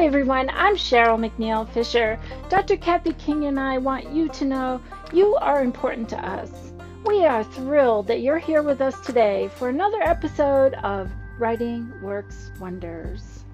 Hi, everyone. I'm Cheryl McNeil Fisher. Dr. Kathy King and I want you to know you are important to us. We are thrilled that you're here with us today for another episode of Writing Works Wonders.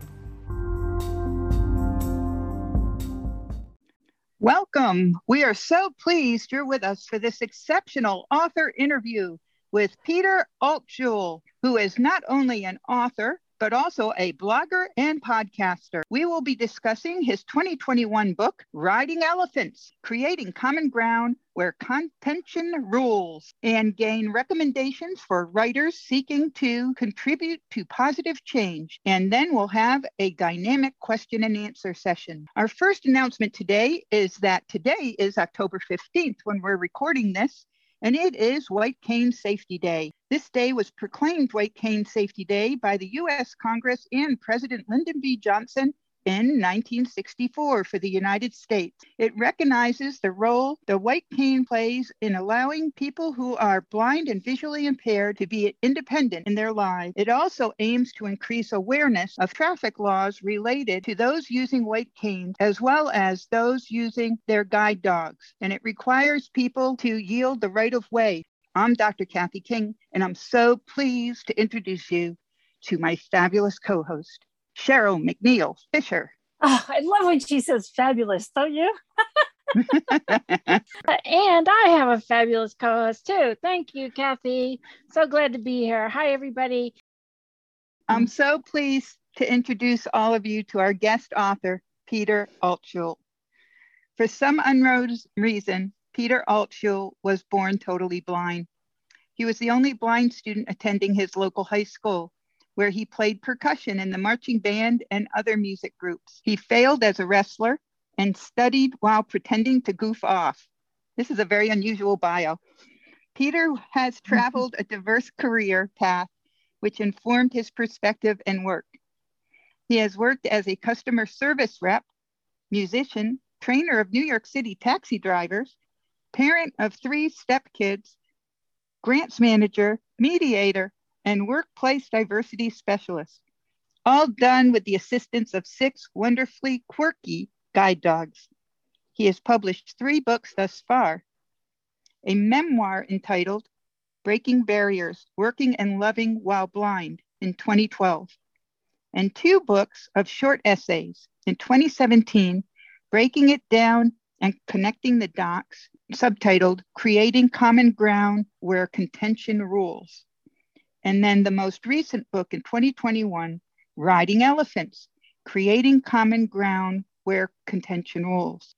Welcome. We are so pleased you're with us for this exceptional author interview with Peter Altschul, who is not only an author, but also a blogger and podcaster. We will be discussing his 2021 book, Riding Elephants Creating Common Ground Where Contention Rules, and gain recommendations for writers seeking to contribute to positive change. And then we'll have a dynamic question and answer session. Our first announcement today is that today is October 15th when we're recording this and it is White Cane Safety Day. This day was proclaimed White Cane Safety Day by the U.S. Congress and President Lyndon B. Johnson in 1964 for the United States. It recognizes the role the white cane plays in allowing people who are blind and visually impaired to be independent in their lives. It also aims to increase awareness of traffic laws related to those using white canes as well as those using their guide dogs. And it requires people to yield the right of way. I'm Dr. Kathy King, and I'm so pleased to introduce you to my fabulous co host, Cheryl McNeil Fisher. Oh, I love when she says fabulous, don't you? and I have a fabulous co host too. Thank you, Kathy. So glad to be here. Hi, everybody. I'm so pleased to introduce all of you to our guest author, Peter Altschul. For some unknown reason, Peter Altschul was born totally blind. He was the only blind student attending his local high school where he played percussion in the marching band and other music groups. He failed as a wrestler and studied while pretending to goof off. This is a very unusual bio. Peter has traveled a diverse career path, which informed his perspective and work. He has worked as a customer service rep, musician, trainer of New York City taxi drivers, parent of three stepkids, grants manager, mediator, and workplace diversity specialist, all done with the assistance of six wonderfully quirky guide dogs. He has published three books thus far a memoir entitled Breaking Barriers Working and Loving While Blind in 2012, and two books of short essays in 2017 Breaking It Down and Connecting the Dots, subtitled Creating Common Ground Where Contention Rules. And then the most recent book in 2021, Riding Elephants Creating Common Ground Where Contention Rules.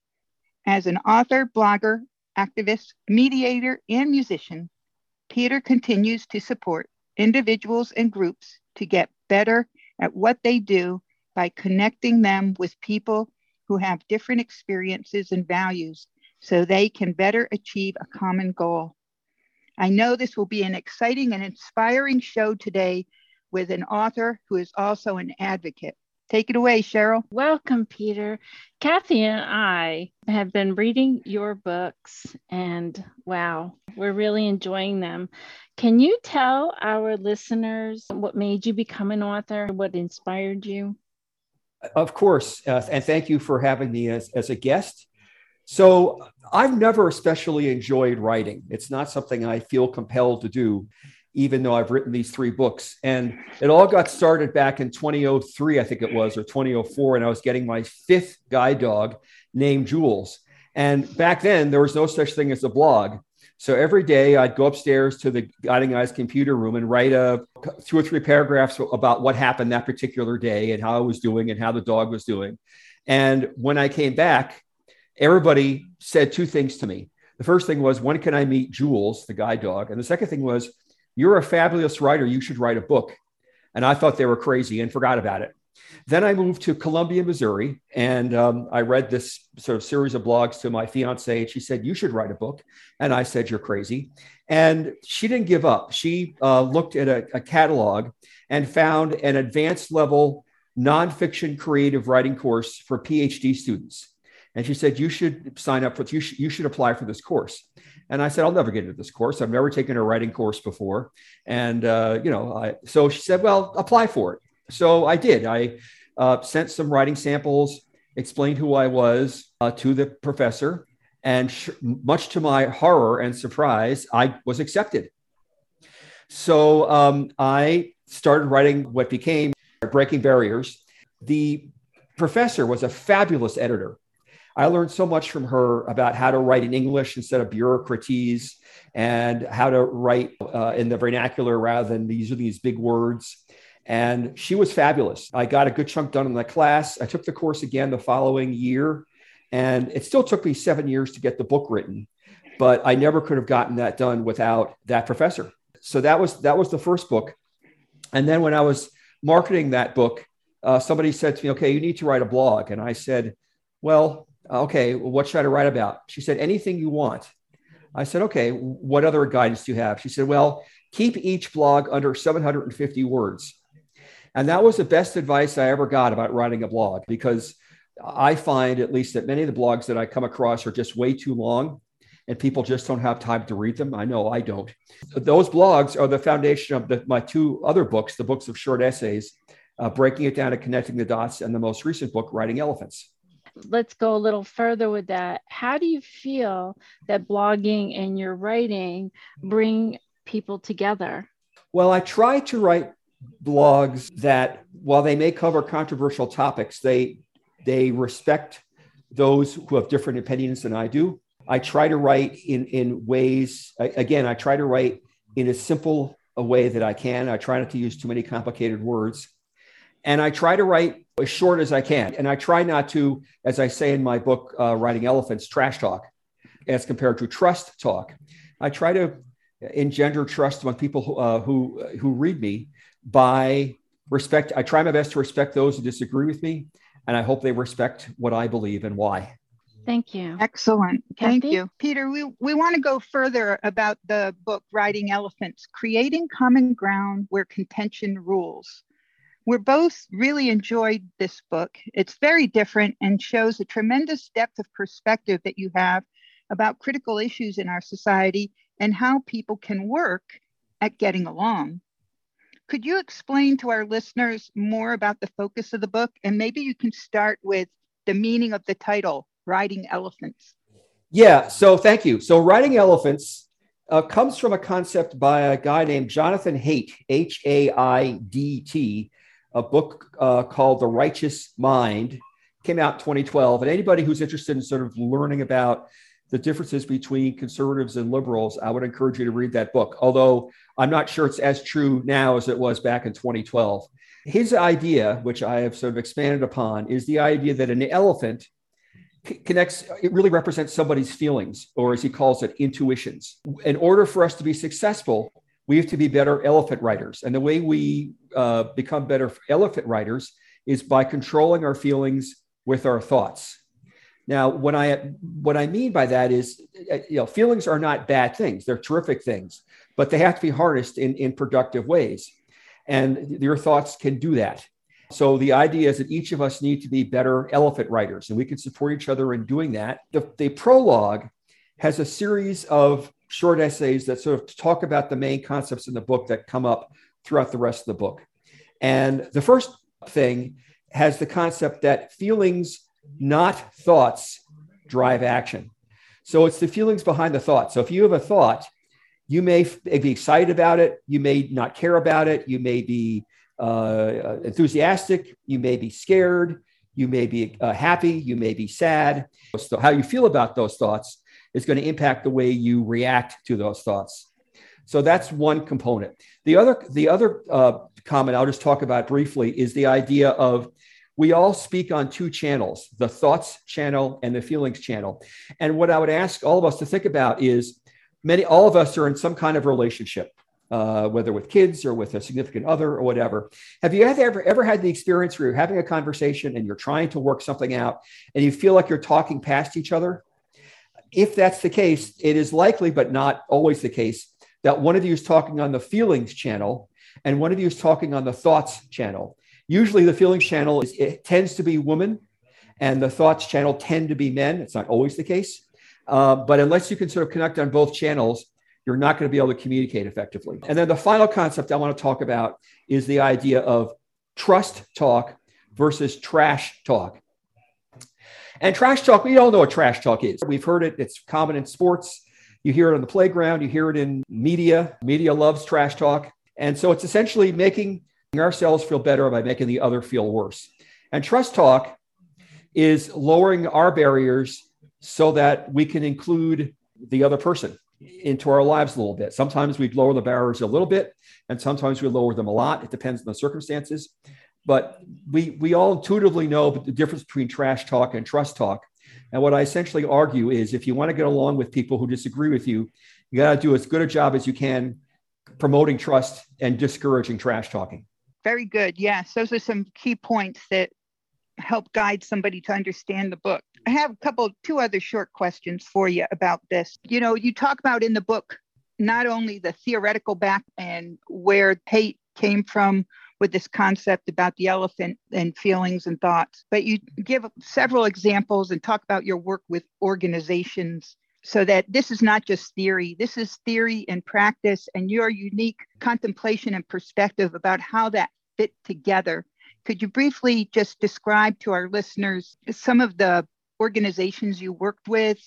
As an author, blogger, activist, mediator, and musician, Peter continues to support individuals and groups to get better at what they do by connecting them with people who have different experiences and values so they can better achieve a common goal. I know this will be an exciting and inspiring show today with an author who is also an advocate. Take it away, Cheryl. Welcome, Peter. Kathy and I have been reading your books, and wow, we're really enjoying them. Can you tell our listeners what made you become an author, what inspired you? Of course. Uh, and thank you for having me as, as a guest. So I've never especially enjoyed writing. It's not something I feel compelled to do, even though I've written these three books. And it all got started back in 2003, I think it was, or 2004. And I was getting my fifth guide dog named Jules. And back then, there was no such thing as a blog. So every day I'd go upstairs to the Guiding Eyes computer room and write a two or three paragraphs about what happened that particular day and how I was doing and how the dog was doing. And when I came back, everybody said two things to me. The first thing was, when can I meet Jules, the guide dog? And the second thing was, you're a fabulous writer. You should write a book. And I thought they were crazy and forgot about it. Then I moved to Columbia, Missouri, and um, I read this sort of series of blogs to my fiance. And she said, You should write a book. And I said, You're crazy. And she didn't give up. She uh, looked at a, a catalog and found an advanced level nonfiction creative writing course for PhD students. And she said, You should sign up for you should, you should apply for this course. And I said, I'll never get into this course. I've never taken a writing course before. And, uh, you know, I, so she said, Well, apply for it. So I did. I uh, sent some writing samples, explained who I was uh, to the professor. And sh- much to my horror and surprise, I was accepted. So um, I started writing what became Breaking Barriers. The professor was a fabulous editor. I learned so much from her about how to write in English instead of bureaucraties and how to write uh, in the vernacular rather than these these big words. And she was fabulous. I got a good chunk done in the class. I took the course again the following year, and it still took me seven years to get the book written, but I never could have gotten that done without that professor. So that was that was the first book. And then when I was marketing that book, uh, somebody said to me, "Okay, you need to write a blog," and I said, "Well." okay, what should I write about? She said, anything you want. I said, okay, what other guidance do you have? She said, well, keep each blog under 750 words. And that was the best advice I ever got about writing a blog because I find, at least, that many of the blogs that I come across are just way too long and people just don't have time to read them. I know I don't. Those blogs are the foundation of the, my two other books, the books of short essays, uh, Breaking It Down and Connecting the Dots, and the most recent book, Riding Elephants let's go a little further with that. How do you feel that blogging and your writing bring people together? Well, I try to write blogs that while they may cover controversial topics, they they respect those who have different opinions than I do. I try to write in in ways again, I try to write in as simple a way that I can. I try not to use too many complicated words. And I try to write as short as I can. And I try not to, as I say in my book, uh, Riding Elephants, trash talk as compared to trust talk. I try to engender trust among people who, uh, who, who read me by respect. I try my best to respect those who disagree with me, and I hope they respect what I believe and why. Thank you. Excellent. Kathy? Thank you. Peter, we, we want to go further about the book Riding Elephants Creating Common Ground Where Contention Rules. We're both really enjoyed this book. It's very different and shows a tremendous depth of perspective that you have about critical issues in our society and how people can work at getting along. Could you explain to our listeners more about the focus of the book? And maybe you can start with the meaning of the title, Riding Elephants. Yeah, so thank you. So, Riding Elephants uh, comes from a concept by a guy named Jonathan Haidt, H A I D T, a book uh, called The Righteous Mind, came out 2012. And anybody who's interested in sort of learning about the differences between conservatives and liberals, I would encourage you to read that book. Although I'm not sure it's as true now as it was back in 2012. His idea, which I have sort of expanded upon, is the idea that an elephant connects, it really represents somebody's feelings, or as he calls it, intuitions. In order for us to be successful, we have to be better elephant riders. And the way we uh, become better elephant riders is by controlling our feelings with our thoughts. Now, what I what I mean by that is, uh, you know, feelings are not bad things; they're terrific things, but they have to be harnessed in in productive ways, and your thoughts can do that. So the idea is that each of us need to be better elephant riders, and we can support each other in doing that. The, the prologue has a series of short essays that sort of talk about the main concepts in the book that come up throughout the rest of the book. And the first thing has the concept that feelings, not thoughts, drive action. So it's the feelings behind the thought. So if you have a thought, you may be excited about it, you may not care about it, you may be uh, enthusiastic, you may be scared, you may be uh, happy, you may be sad. So how you feel about those thoughts is going to impact the way you react to those thoughts. So that's one component. The other, the other uh, comment I'll just talk about briefly is the idea of we all speak on two channels the thoughts channel and the feelings channel. And what I would ask all of us to think about is many, all of us are in some kind of relationship. Uh, whether with kids or with a significant other or whatever. Have you ever, ever had the experience where you're having a conversation and you're trying to work something out and you feel like you're talking past each other? If that's the case, it is likely, but not always the case, that one of you is talking on the feelings channel and one of you is talking on the thoughts channel. Usually, the feelings channel is, it tends to be women, and the thoughts channel tend to be men. It's not always the case, uh, but unless you can sort of connect on both channels, you're not going to be able to communicate effectively. And then the final concept I want to talk about is the idea of trust talk versus trash talk. And trash talk, we all know what trash talk is. We've heard it, it's common in sports. You hear it on the playground, you hear it in media. Media loves trash talk. And so it's essentially making ourselves feel better by making the other feel worse. And trust talk is lowering our barriers so that we can include the other person into our lives a little bit. Sometimes we lower the barriers a little bit, and sometimes we lower them a lot. It depends on the circumstances. But we, we all intuitively know the difference between trash talk and trust talk. And what I essentially argue is if you want to get along with people who disagree with you, you got to do as good a job as you can promoting trust and discouraging trash talking. Very good. Yes, those are some key points that help guide somebody to understand the book. I have a couple, two other short questions for you about this. You know, you talk about in the book not only the theoretical back and where hate came from with this concept about the elephant and feelings and thoughts, but you give several examples and talk about your work with organizations so that this is not just theory, this is theory and practice and your unique contemplation and perspective about how that fit together. Could you briefly just describe to our listeners some of the organizations you worked with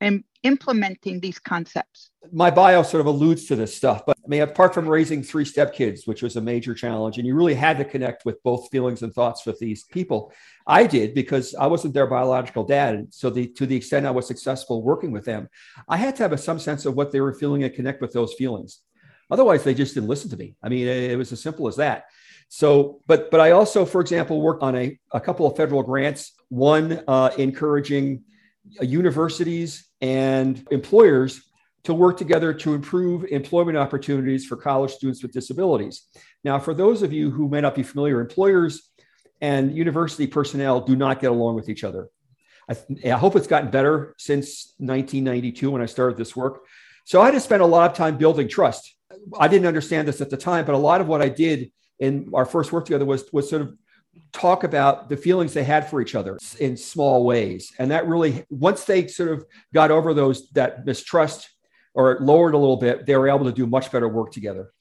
and implementing these concepts? My bio sort of alludes to this stuff, but I mean, apart from raising three step kids, which was a major challenge, and you really had to connect with both feelings and thoughts with these people. I did because I wasn't their biological dad. And so the, to the extent I was successful working with them, I had to have a, some sense of what they were feeling and connect with those feelings. Otherwise, they just didn't listen to me. I mean, it was as simple as that. So, but but I also, for example, worked on a, a couple of federal grants. One uh, encouraging Uh, universities and employers to work together to improve employment opportunities for college students with disabilities. Now, for those of you who may not be familiar, employers and university personnel do not get along with each other. I, th- I hope it's gotten better since 1992 when I started this work. So I had to spend a lot of time building trust. I didn't understand this at the time, but a lot of what I did in our first work together was was sort of talk about the feelings they had for each other in small ways. And that really once they sort of got over those that mistrust or lowered a little bit they were able to do much better work together.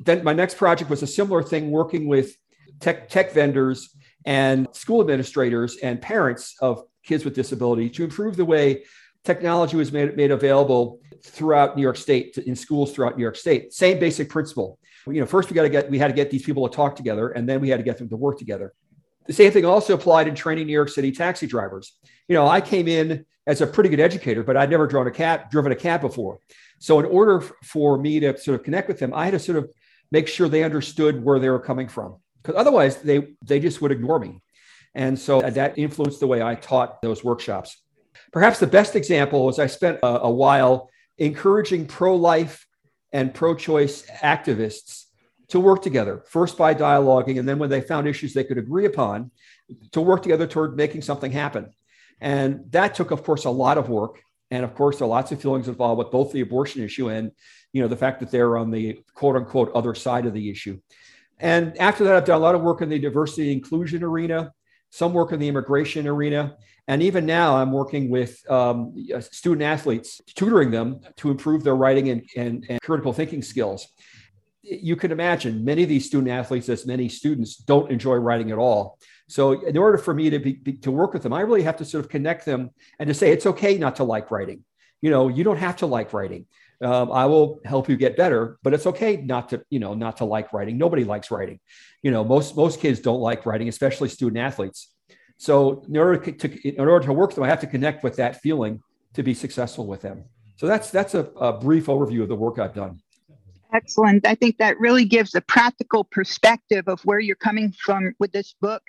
Then my next project was a similar thing working with tech tech vendors and school administrators and parents of kids with disability to improve the way technology was made, made available throughout New York State in schools throughout New York State. Same basic principle you know, first we got to get we had to get these people to talk together, and then we had to get them to work together. The same thing also applied in training New York City taxi drivers. You know, I came in as a pretty good educator, but I'd never drawn a cab, driven a cab before. So in order for me to sort of connect with them, I had to sort of make sure they understood where they were coming from, because otherwise they they just would ignore me. And so that influenced the way I taught those workshops. Perhaps the best example is I spent a, a while encouraging pro-life and pro choice activists to work together, first by dialoguing, and then when they found issues they could agree upon, to work together toward making something happen. And that took, of course, a lot of work. And of course, there are lots of feelings involved with both the abortion issue and you know the fact that they're on the quote unquote other side of the issue. And after that, I've done a lot of work in the diversity inclusion arena, some work in the immigration arena, and even now, I'm working with um, student athletes, tutoring them to improve their writing and, and, and critical thinking skills. You can imagine many of these student athletes, as many students, don't enjoy writing at all. So, in order for me to be, to work with them, I really have to sort of connect them and to say it's okay not to like writing. You know, you don't have to like writing. Um, I will help you get better, but it's okay not to, you know, not to like writing. Nobody likes writing. You know, most most kids don't like writing, especially student athletes. So in order to, in order to work with them, I have to connect with that feeling to be successful with them. So that's that's a, a brief overview of the work I've done. Excellent. I think that really gives a practical perspective of where you're coming from with this book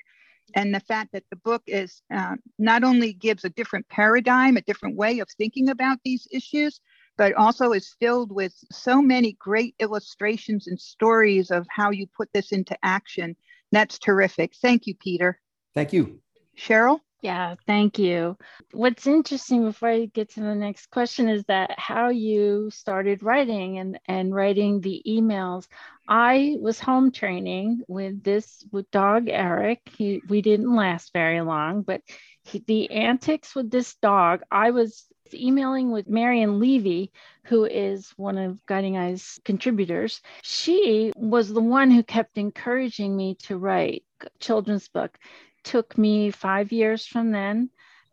and the fact that the book is uh, not only gives a different paradigm, a different way of thinking about these issues, but also is filled with so many great illustrations and stories of how you put this into action. That's terrific. Thank you, Peter. Thank you. Cheryl? Yeah, thank you. What's interesting before I get to the next question is that how you started writing and, and writing the emails. I was home training with this with dog Eric. He, we didn't last very long, but he, the antics with this dog, I was emailing with Marion Levy, who is one of Guiding Eyes contributors. She was the one who kept encouraging me to write children's book. Took me five years from then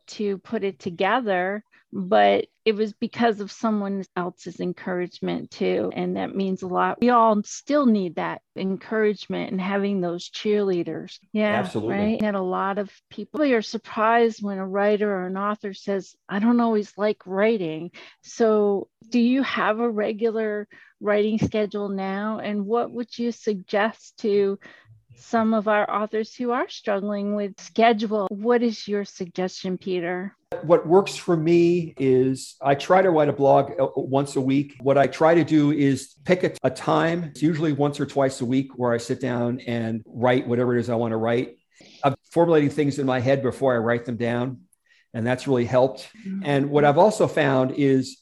to put it together but it was because of someone else's encouragement too. And that means a lot. We all still need that encouragement and having those cheerleaders. Yeah. Absolutely. Right. And a lot of people are surprised when a writer or an author says, I don't always like writing. So, do you have a regular writing schedule now? And what would you suggest to some of our authors who are struggling with schedule. What is your suggestion, Peter? What works for me is I try to write a blog uh, once a week. What I try to do is pick a, a time, it's usually once or twice a week, where I sit down and write whatever it is I want to write. I'm formulating things in my head before I write them down, and that's really helped. Mm-hmm. And what I've also found is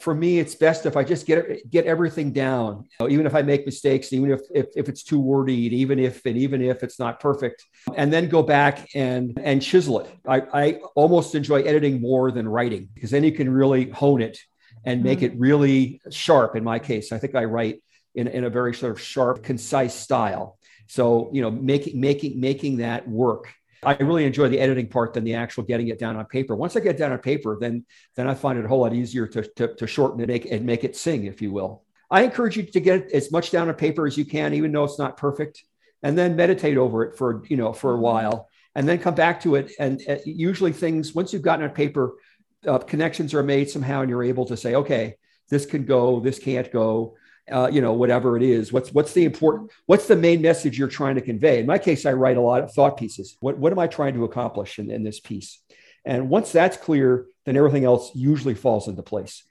for me, it's best if I just get get everything down, you know, even if I make mistakes, even if, if, if it's too wordy, even if and even if it's not perfect, and then go back and and chisel it. I, I almost enjoy editing more than writing because then you can really hone it and make mm-hmm. it really sharp. In my case, I think I write in, in a very sort of sharp, concise style. So you know, making making making that work I really enjoy the editing part than the actual getting it down on paper. Once I get down on paper, then then I find it a whole lot easier to, to, to shorten it make, and make it sing, if you will. I encourage you to get as much down on paper as you can, even though it's not perfect, and then meditate over it for you know for a while, and then come back to it. And uh, usually, things once you've gotten on paper, uh, connections are made somehow, and you're able to say, okay, this can go, this can't go uh, you know, whatever it is. What's what's the important? What's the main message you're trying to convey? In my case, I write a lot of thought pieces. What what am I trying to accomplish in, in this piece? And once that's clear, then everything else usually falls into place.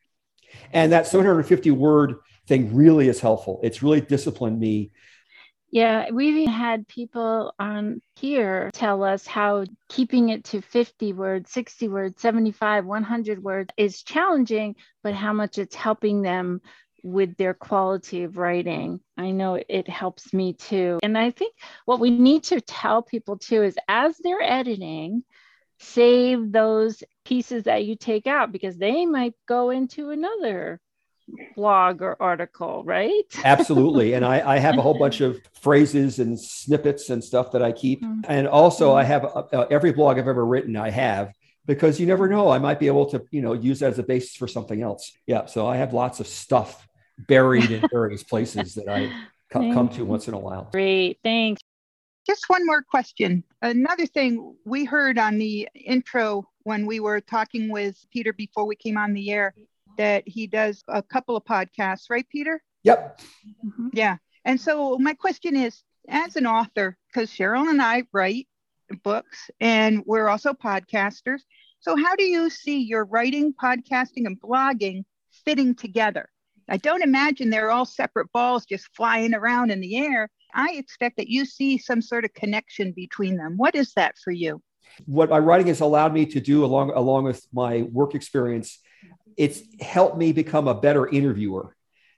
And that 750 word thing really is helpful. It's really disciplined me. Yeah, we've even had people on here tell us how keeping it to 50 words, 60 words, 75, 100 words is challenging, but how much it's helping them with their quality of writing. I know it helps me too. And I think what we need to tell people too is as they're editing, save those pieces that you take out because they might go into another blog or article, right? Absolutely. And I, I, have a whole bunch of phrases and snippets and stuff that I keep. Mm-hmm. And also, I have uh, uh, every blog I've ever written, I have because you never know i might be able to you know use that as a basis for something else yeah so i have lots of stuff buried in various places that I co- come to once in a while. Great, thanks. Just one more question. Another thing we heard on the intro when we were talking with Peter before we came on the air that he does a couple of podcasts, right, Peter? Yep. Mm-hmm. Yeah. And so my question is as an author, because Cheryl and I write books and we're also podcasters. So, how do you see your writing, podcasting, and blogging fitting together? I don't imagine they're all separate balls just flying around in the air. I expect that you see some sort of connection between them. What is that for you? What my writing has allowed me to do along along with my work experience, it's helped me become a better interviewer.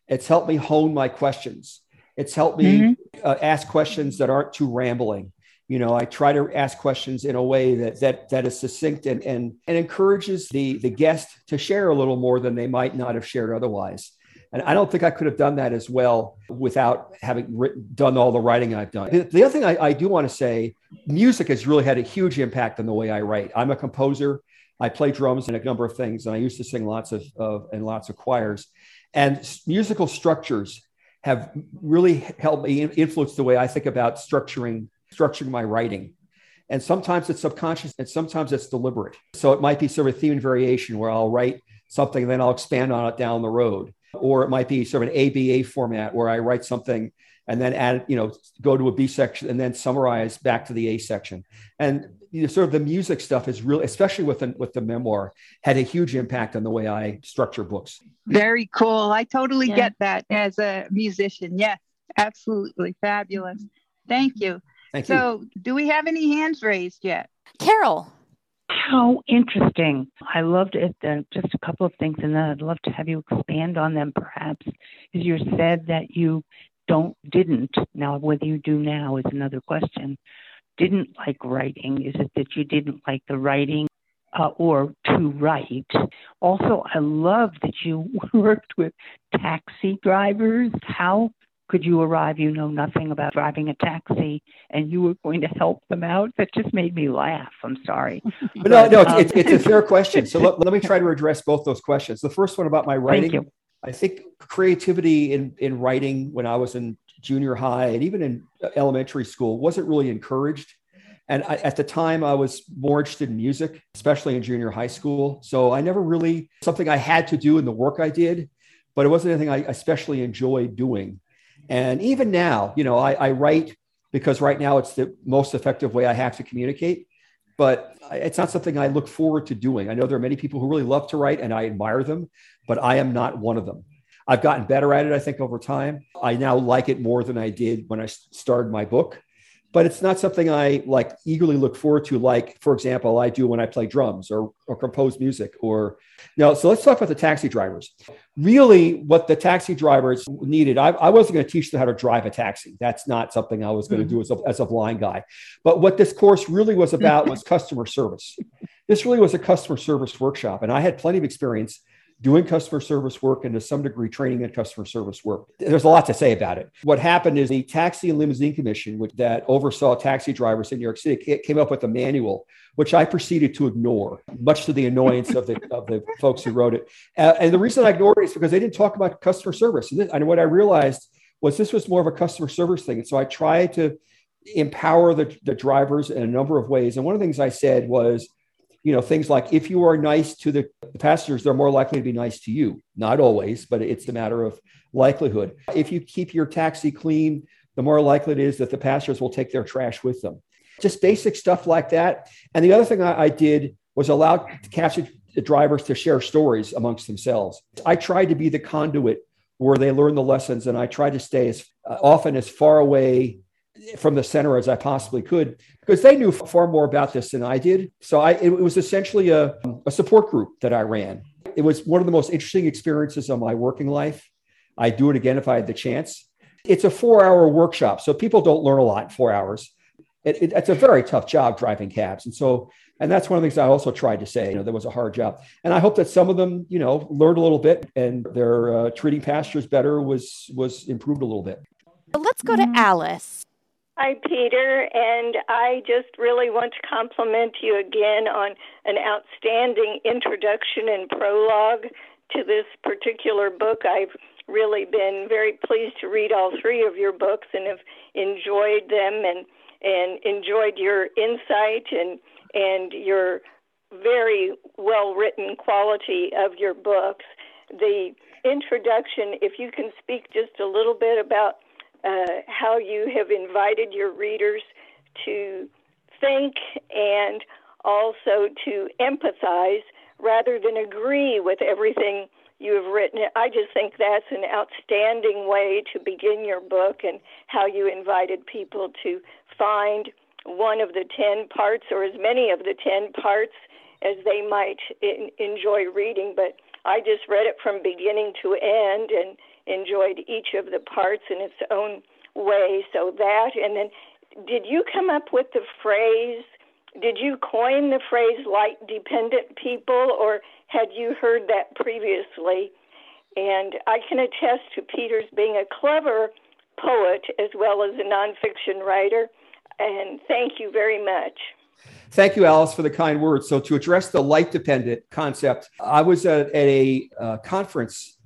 It's helped me hone my questions. It's helped me mm-hmm. uh, ask questions that aren't too rambling. You know, I try to ask questions in a way that that that is succinct and and, and encourages the the guest to share a little more than they might not have shared otherwise. And I don't think I could have done that as well without having written, done all the writing I've done. The, the other thing I, I do want to say music has really had a huge impact on the way I write. I'm a composer. I play drums and a number of things, and I used to sing lots of, of and lots of choirs. And musical structures have really helped me influence the way I think about structuring structuring my writing. And sometimes it's subconscious and sometimes it's deliberate. So it might be sort of a theme variation where I'll write something then I'll expand on it down the road or it might be sort of an ABA format where I write something and then add, you know, go to a B section and then summarize back to the A section. And you know, sort of the music stuff is really, especially with the, with the memoir, had a huge impact on the way I structure books. Very cool. I totally yeah. get that as a musician. Yes, absolutely fabulous. Thank you. Thank so, you. do we have any hands raised yet? Carol. How interesting. I loved it. Uh, just a couple of things, and then I'd love to have you expand on them perhaps. Is you said that you don't, didn't, now whether you do now is another question, didn't like writing. Is it that you didn't like the writing? uh, or to write. Also, I love that you worked with taxi drivers. How could you arrive? You know nothing about driving a taxi, and you were going to help them out. That just made me laugh. I'm sorry. but, no, no, it's, it's, it's, a um, fair question. So let, let me try to address both those questions. The first one about my writing. I think creativity in, in writing when I was in junior high and even in elementary school wasn't really encouraged. And I, at the time, I was more interested in music, especially in junior high school. So I never really something I had to do in the work I did, but it wasn't anything I especially enjoyed doing. And even now, you know, I, I write because right now it's the most effective way I have to communicate. But it's not something I look forward to doing. I know there are many people who really love to write and I admire them, but I am not one of them. I've gotten better at it, I think, over time. I now like it more than I did when I started my book but it's not something I like eagerly look forward to. Like, for example, I do when I play drums or, or compose music or no. So let's talk about the taxi drivers. Really, what the taxi drivers needed, I, I wasn't going to teach them how to drive a taxi. That's not something I was going to do mm-hmm. as a, as a blind guy. But what this course really was about was customer service. This really was a customer service workshop. And I had plenty of experience doing customer service work and to some degree training in customer service work. There's a lot to say about it. What happened is the Taxi and Limousine Commission, which that oversaw taxi drivers in New York City, came up with a manual, which I proceeded to ignore, much to the annoyance of the of the folks who wrote it. Uh, and the reason I ignored it is because they didn't talk about customer service. And, this, and what I realized was this was more of a customer service thing. And so I tried to empower the, the drivers in a number of ways. And one of the things I said was, you know things like if you are nice to the passengers they're more likely to be nice to you. Not always but it's a matter of likelihood. If you keep your taxi clean the more likely it is that the passengers will take their trash with them. Just basic stuff like that. And the other thing i, I did was allow taxi drivers to share stories amongst themselves. I tried to be the conduit where they learn the lessons and i try to stay as uh, often as far away from the center as I possibly could because they knew far more about this than I did. So I, it was essentially a, a support group that I ran. It was one of the most interesting experiences of my working life. I'd do it again if I had the chance. It's a four hour workshop, so people don't learn a lot in four hours. It, it, it's a very tough job driving cabs. And so, and that's one of the things I also tried to say, you know, there was a hard job. And I hope that some of them, you know, learned a little bit and their uh, treating pastures better was, was improved a little bit. Let's go to Alice. Hi, Peter, and I just really want to compliment you again on an outstanding introduction and prologue to this particular book. I've really been very pleased to read all three of your books and have enjoyed them and and enjoyed your insight and and your very well written quality of your books. The introduction, if you can speak just a little bit about uh, how you have invited your readers to think and also to empathize rather than agree with everything you have written. I just think that's an outstanding way to begin your book and how you invited people to find one of the 10 parts or as many of the 10 parts as they might in, enjoy reading. But I just read it from beginning to end and enjoyed each of the parts in its own way. So that, and then did you come up with the phrase? Did you coin the phrase light dependent people, or had you heard that previously? And I can attest to Peter's being a clever poet as well as a nonfiction writer. And thank you very much. Thank you, Alice, for the kind words. So, to address the light dependent concept, I was at, at a uh, conference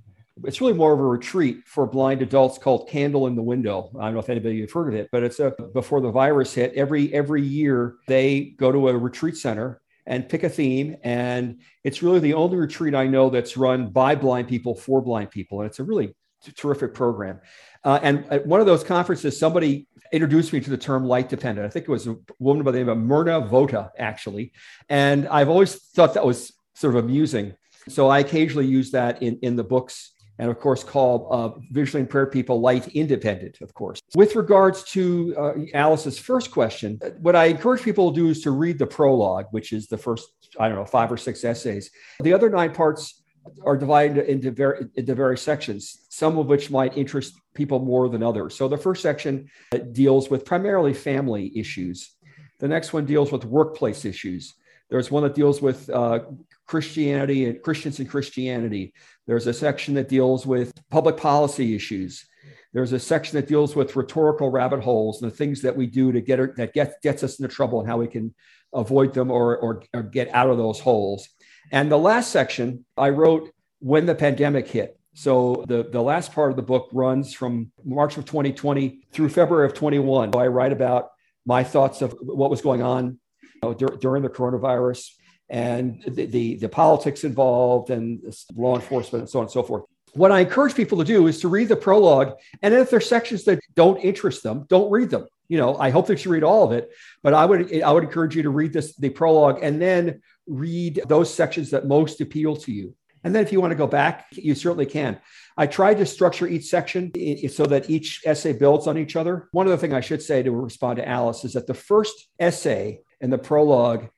it's really more of a retreat for blind adults called Candle in the Window. I don't know if anybody have heard of it, but it's a before the virus hit. Every every year they go to a retreat center and pick a theme, and it's really the only retreat I know that's run by blind people for blind people, and it's a really terrific program. Uh, and at one of those conferences, somebody introduced me to the term light dependent. I think it was a woman by the name of Myrna Vota, actually, and I've always thought that was sort of amusing. So I occasionally use that in in the books and of course call uh, visually impaired people light independent, of course. With regards to uh, Alice's first question, what I encourage people to do is to read the prologue, which is the first, I don't know, five or six essays. The other nine parts are divided into, very, into various sections, some of which might interest people more than others. So the first section deals with primarily family issues. The next one deals with workplace issues. There's one that deals with uh, Christianity and Christians and Christianity. There's a section that deals with public policy issues. There's a section that deals with rhetorical rabbit holes and the things that we do to get that get, gets us into trouble and how we can avoid them or, or, or get out of those holes. And the last section I wrote when the pandemic hit. So the, the last part of the book runs from March of 2020 through February of 21. So I write about my thoughts of what was going on you know, dur- during the coronavirus and the, the, the politics involved and law enforcement and so on and so forth. What I encourage people to do is to read the prologue. And if there's sections that don't interest them, don't read them. You know, I hope that you read all of it, but I would I would encourage you to read this the prologue and then read those sections that most appeal to you. And then if you want to go back, you certainly can. I tried to structure each section so that each essay builds on each other. One other thing I should say to respond to Alice is that the first essay in the prologue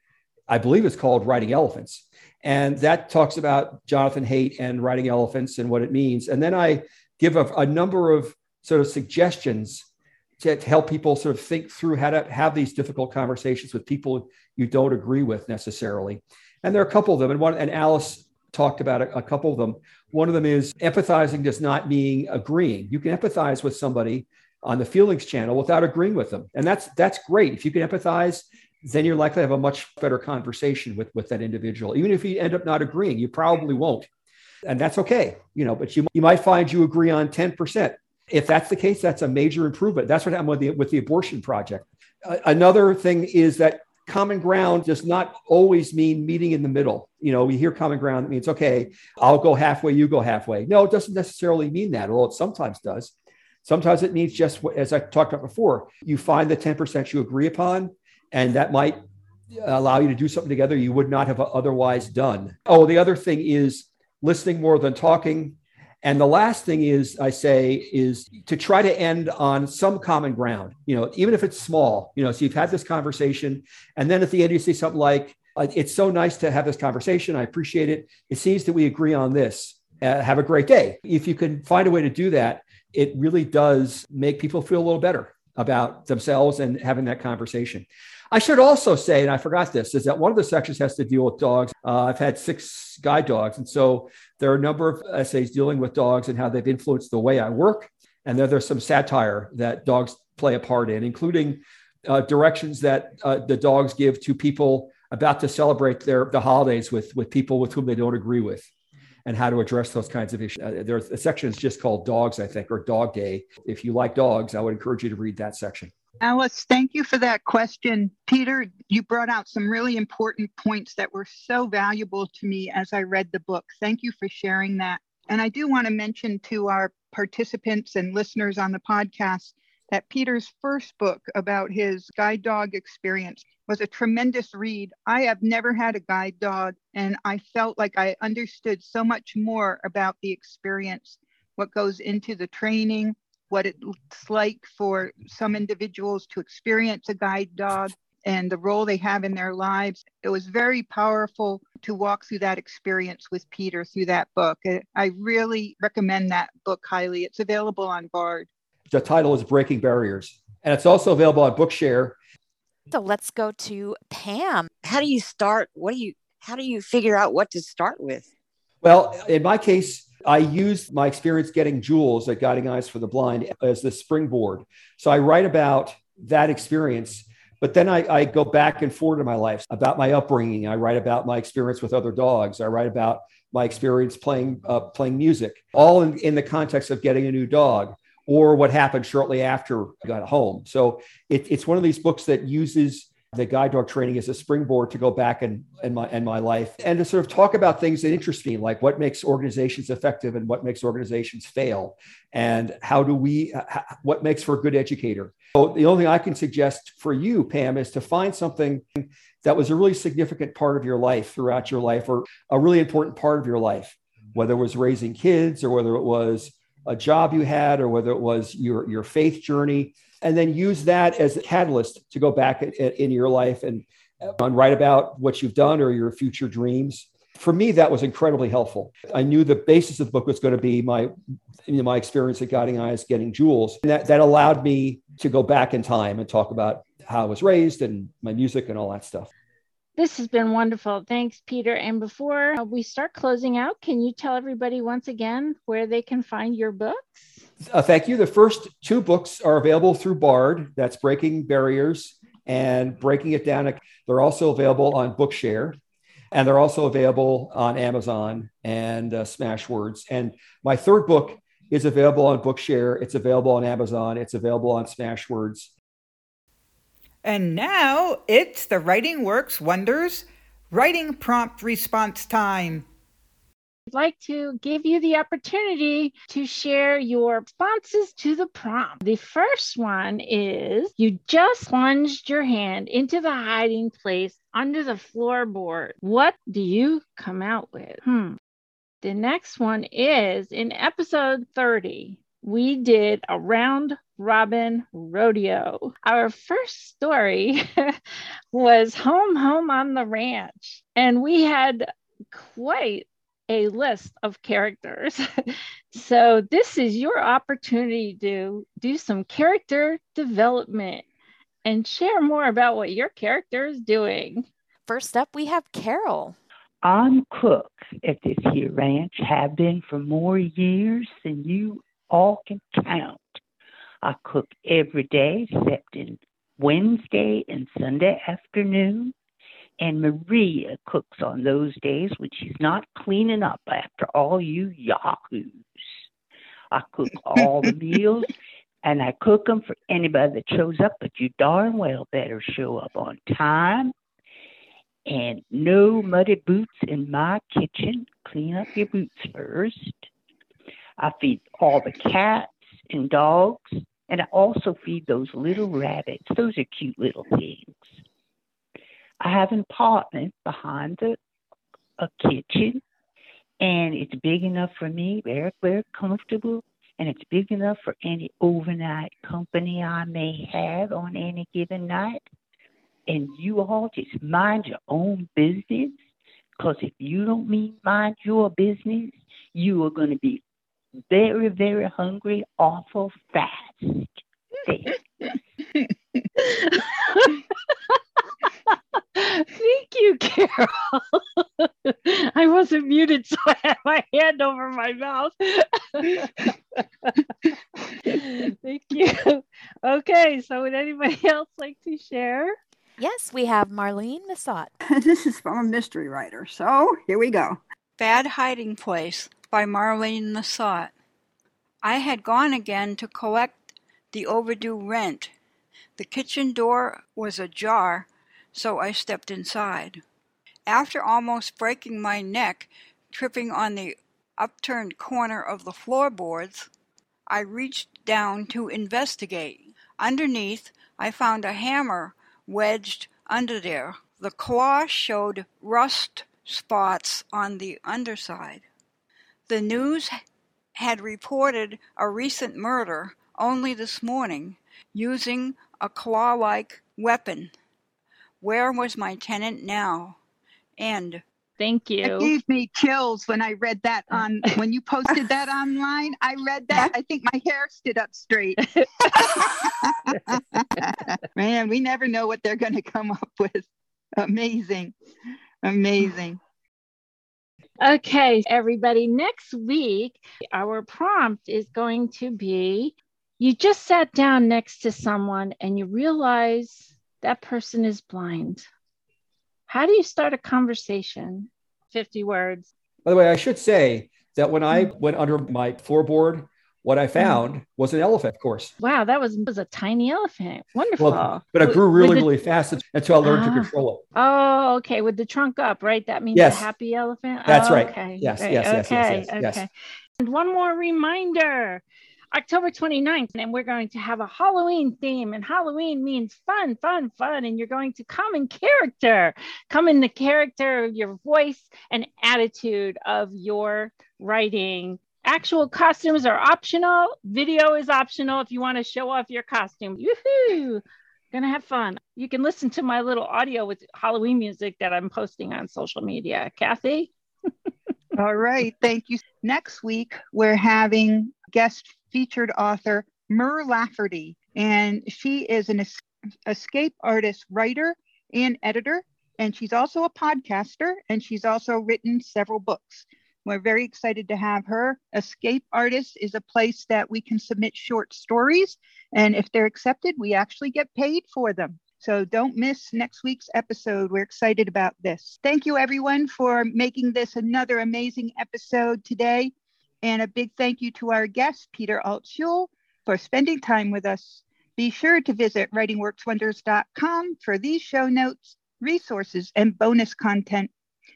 I believe it's called Riding Elephants. And that talks about Jonathan Haidt and riding elephants and what it means. And then I give a, a number of sort of suggestions to, to, help people sort of think through how to have these difficult conversations with people you don't agree with necessarily. And there are a couple of them. And one, and Alice talked about a, a couple of them. One of them is empathizing does not mean agreeing. You can empathize with somebody on the feelings channel without agreeing with them. And that's that's great. If you can empathize then you're likely to have a much better conversation with, with that individual. Even if you end up not agreeing, you probably won't. And that's okay, you know, but you, you might find you agree on 10%. If that's the case, that's a major improvement. That's what happened with the, with the abortion project. Uh, another thing is that common ground does not always mean meeting in the middle. You know, we hear common ground, it means, okay, I'll go halfway, you go halfway. No, it doesn't necessarily mean that, although it sometimes does. Sometimes it means just, as I talked about before, you find the 10% you agree upon and that might allow you to do something together you would not have otherwise done. Oh, the other thing is listening more than talking. And the last thing is, I say, is to try to end on some common ground, you know, even if it's small, you know, so you've had this conversation. And then at the end, you say something like, it's so nice to have this conversation. I appreciate it. It seems that we agree on this. Uh, have a great day. If you can find a way to do that, it really does make people feel a little better about themselves and having that conversation. I should also say, and I forgot this, is that one of the sections has to deal with dogs. Uh, I've had six guide dogs. And so there are a number of essays dealing with dogs and how they've influenced the way I work. And then there's some satire that dogs play a part in, including uh, directions that uh, the dogs give to people about to celebrate their the holidays with, with people with whom they don't agree with and how to address those kinds of issues. Uh, there's a section is just called dogs, I think, or dog day. If you like dogs, I would encourage you to read that section. Alice, thank you for that question. Peter, you brought out some really important points that were so valuable to me as I read the book. Thank you for sharing that. And I do want to mention to our participants and listeners on the podcast that Peter's first book about his guide dog experience was a tremendous read. I have never had a guide dog, and I felt like I understood so much more about the experience, what goes into the training, what it's like for some individuals to experience a guide dog and the role they have in their lives. It was very powerful to walk through that experience with Peter through that book. I really recommend that book highly. It's available on Bard. The title is Breaking Barriers, and it's also available on Bookshare. So let's go to Pam. How do you start? What do you? How do you figure out what to start with? Well, in my case, I use my experience getting Jules at Guiding Eyes for the Blind as the springboard. So I write about that experience, but then I, I go back and forth in my life about my upbringing. I write about my experience with other dogs. I write about my experience playing uh, playing music, all in, in the context of getting a new dog or what happened shortly after I got home. So it, it's one of these books that uses the guide dog training is a springboard to go back in, in my in my life and to sort of talk about things that interest me, like what makes organizations effective and what makes organizations fail, and how do we uh, what makes for a good educator. So the only thing I can suggest for you, Pam, is to find something that was a really significant part of your life throughout your life, or a really important part of your life, whether it was raising kids or whether it was a job you had or whether it was your your faith journey and then use that as a catalyst to go back in your life and, uh, and write about what you've done or your future dreams. For me, that was incredibly helpful. I knew the basis of the book was going to be my, you know, my experience at Guiding Eyes, getting Jules. And that, that allowed me to go back in time and talk about how I was raised and my music and all that stuff. This has been wonderful. Thanks, Peter. And before we start closing out, can you tell everybody once again where they can find your books? Uh, thank you. The first two books are available through Bard. That's Breaking Barriers and Breaking It Down. They're also available on Bookshare. And they're also available on Amazon and uh, Smashwords. And my third book is available on Bookshare. It's available on Amazon. It's available on Smashwords. And now it's the Writing Works Wonders Writing Prompt Response Time. I'd like to give you the opportunity to share your responses to the prompt. The first one is you just plunged your hand into the hiding place under the floorboard. What do you come out with? Hmm. The next one is in episode 30, we did a round robin rodeo. Our first story was Home Home on the Ranch, and we had quite a list of characters. so, this is your opportunity to do some character development and share more about what your character is doing. First up, we have Carol. I'm cook at this here ranch, have been for more years than you all can count. I cook every day except in Wednesday and Sunday afternoon. And Maria cooks on those days when she's not cleaning up after all you yahoos. I cook all the meals and I cook them for anybody that shows up, but you darn well better show up on time. And no muddy boots in my kitchen. Clean up your boots first. I feed all the cats and dogs, and I also feed those little rabbits. Those are cute little things. I have an apartment behind the a kitchen, and it's big enough for me, very, very comfortable and it's big enough for any overnight company I may have on any given night. And you all just mind your own business, because if you don't mean mind your business, you are going to be very, very hungry awful fast. Thank you, Carol. I wasn't muted, so I had my hand over my mouth. Thank you. Okay, so would anybody else like to share? Yes, we have Marlene Massot. this is from a mystery writer, so here we go. Bad Hiding Place by Marlene Massot. I had gone again to collect the overdue rent. The kitchen door was ajar so I stepped inside. After almost breaking my neck tripping on the upturned corner of the floorboards, I reached down to investigate. Underneath, I found a hammer wedged under there. The claw showed rust spots on the underside. The news had reported a recent murder only this morning using a claw like weapon. Where was my tenant now? And Thank you. It gave me chills when I read that on when you posted that online. I read that. I think my hair stood up straight. Man, we never know what they're going to come up with. Amazing. Amazing. Okay, everybody. Next week, our prompt is going to be you just sat down next to someone and you realize that person is blind. How do you start a conversation? 50 words. By the way, I should say that when I hmm. went under my floorboard, what I found was an elephant, of course. Wow, that was, was a tiny elephant. Wonderful. Well, but it grew really, the, really fast until I learned to ah. control it. Oh, okay. With the trunk up, right? That means yes. a happy elephant. That's oh, right. Okay. Yes, right. yes, yes, okay. yes, yes, yes. Okay. And one more reminder October 29th, and we're going to have a Halloween theme. And Halloween means fun, fun, fun. And you're going to come in character, come in the character of your voice and attitude of your writing. Actual costumes are optional. Video is optional if you want to show off your costume. Yoo-hoo! Gonna have fun. You can listen to my little audio with Halloween music that I'm posting on social media. Kathy? All right. Thank you. Next week, we're having guest featured author Mur Lafferty, and she is an escape artist, writer, and editor. And she's also a podcaster and she's also written several books. We're very excited to have her. Escape Artist is a place that we can submit short stories. And if they're accepted, we actually get paid for them. So don't miss next week's episode. We're excited about this. Thank you, everyone, for making this another amazing episode today. And a big thank you to our guest, Peter Altschul, for spending time with us. Be sure to visit writingworkswonders.com for these show notes, resources, and bonus content.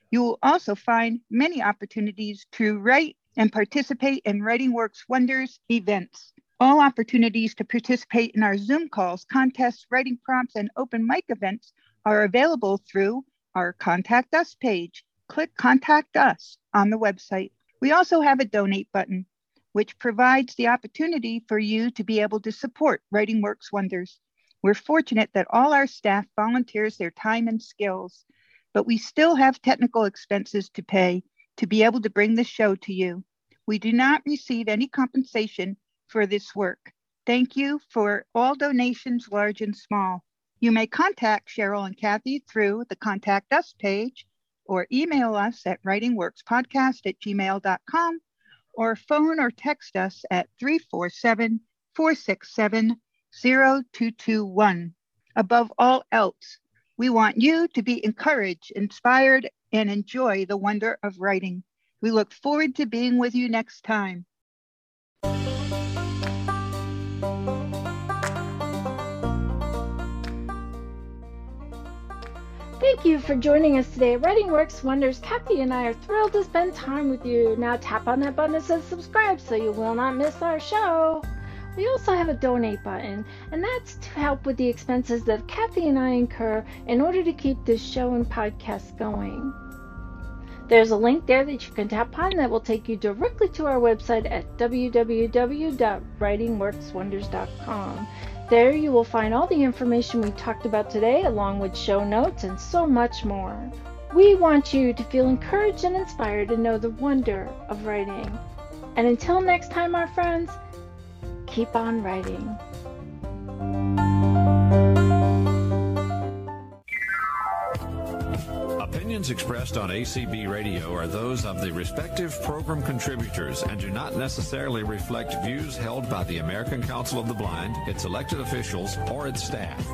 You will also find many opportunities to write and participate in Writing Works Wonders events. All opportunities to participate in our Zoom calls, contests, writing prompts, and open mic events are available through our Contact Us page. Click Contact Us on the website. We also have a donate button, which provides the opportunity for you to be able to support Writing Works Wonders. We're fortunate that all our staff volunteers their time and skills but we still have technical expenses to pay to be able to bring the show to you. We do not receive any compensation for this work. Thank you for all donations, large and small. You may contact Cheryl and Kathy through the Contact Us page or email us at writingworkspodcast at gmail.com or phone or text us at 347 467 0221. Above all else, we want you to be encouraged, inspired, and enjoy the wonder of writing. We look forward to being with you next time. Thank you for joining us today Writing Works Wonders. Kathy and I are thrilled to spend time with you. Now tap on that button that says subscribe so you will not miss our show. We also have a donate button, and that's to help with the expenses that Kathy and I incur in order to keep this show and podcast going. There's a link there that you can tap on that will take you directly to our website at www.writingworkswonders.com. There you will find all the information we talked about today, along with show notes and so much more. We want you to feel encouraged and inspired to know the wonder of writing. And until next time, our friends, keep on writing. Opinions expressed on ACB Radio are those of the respective program contributors and do not necessarily reflect views held by the American Council of the Blind, its elected officials, or its staff.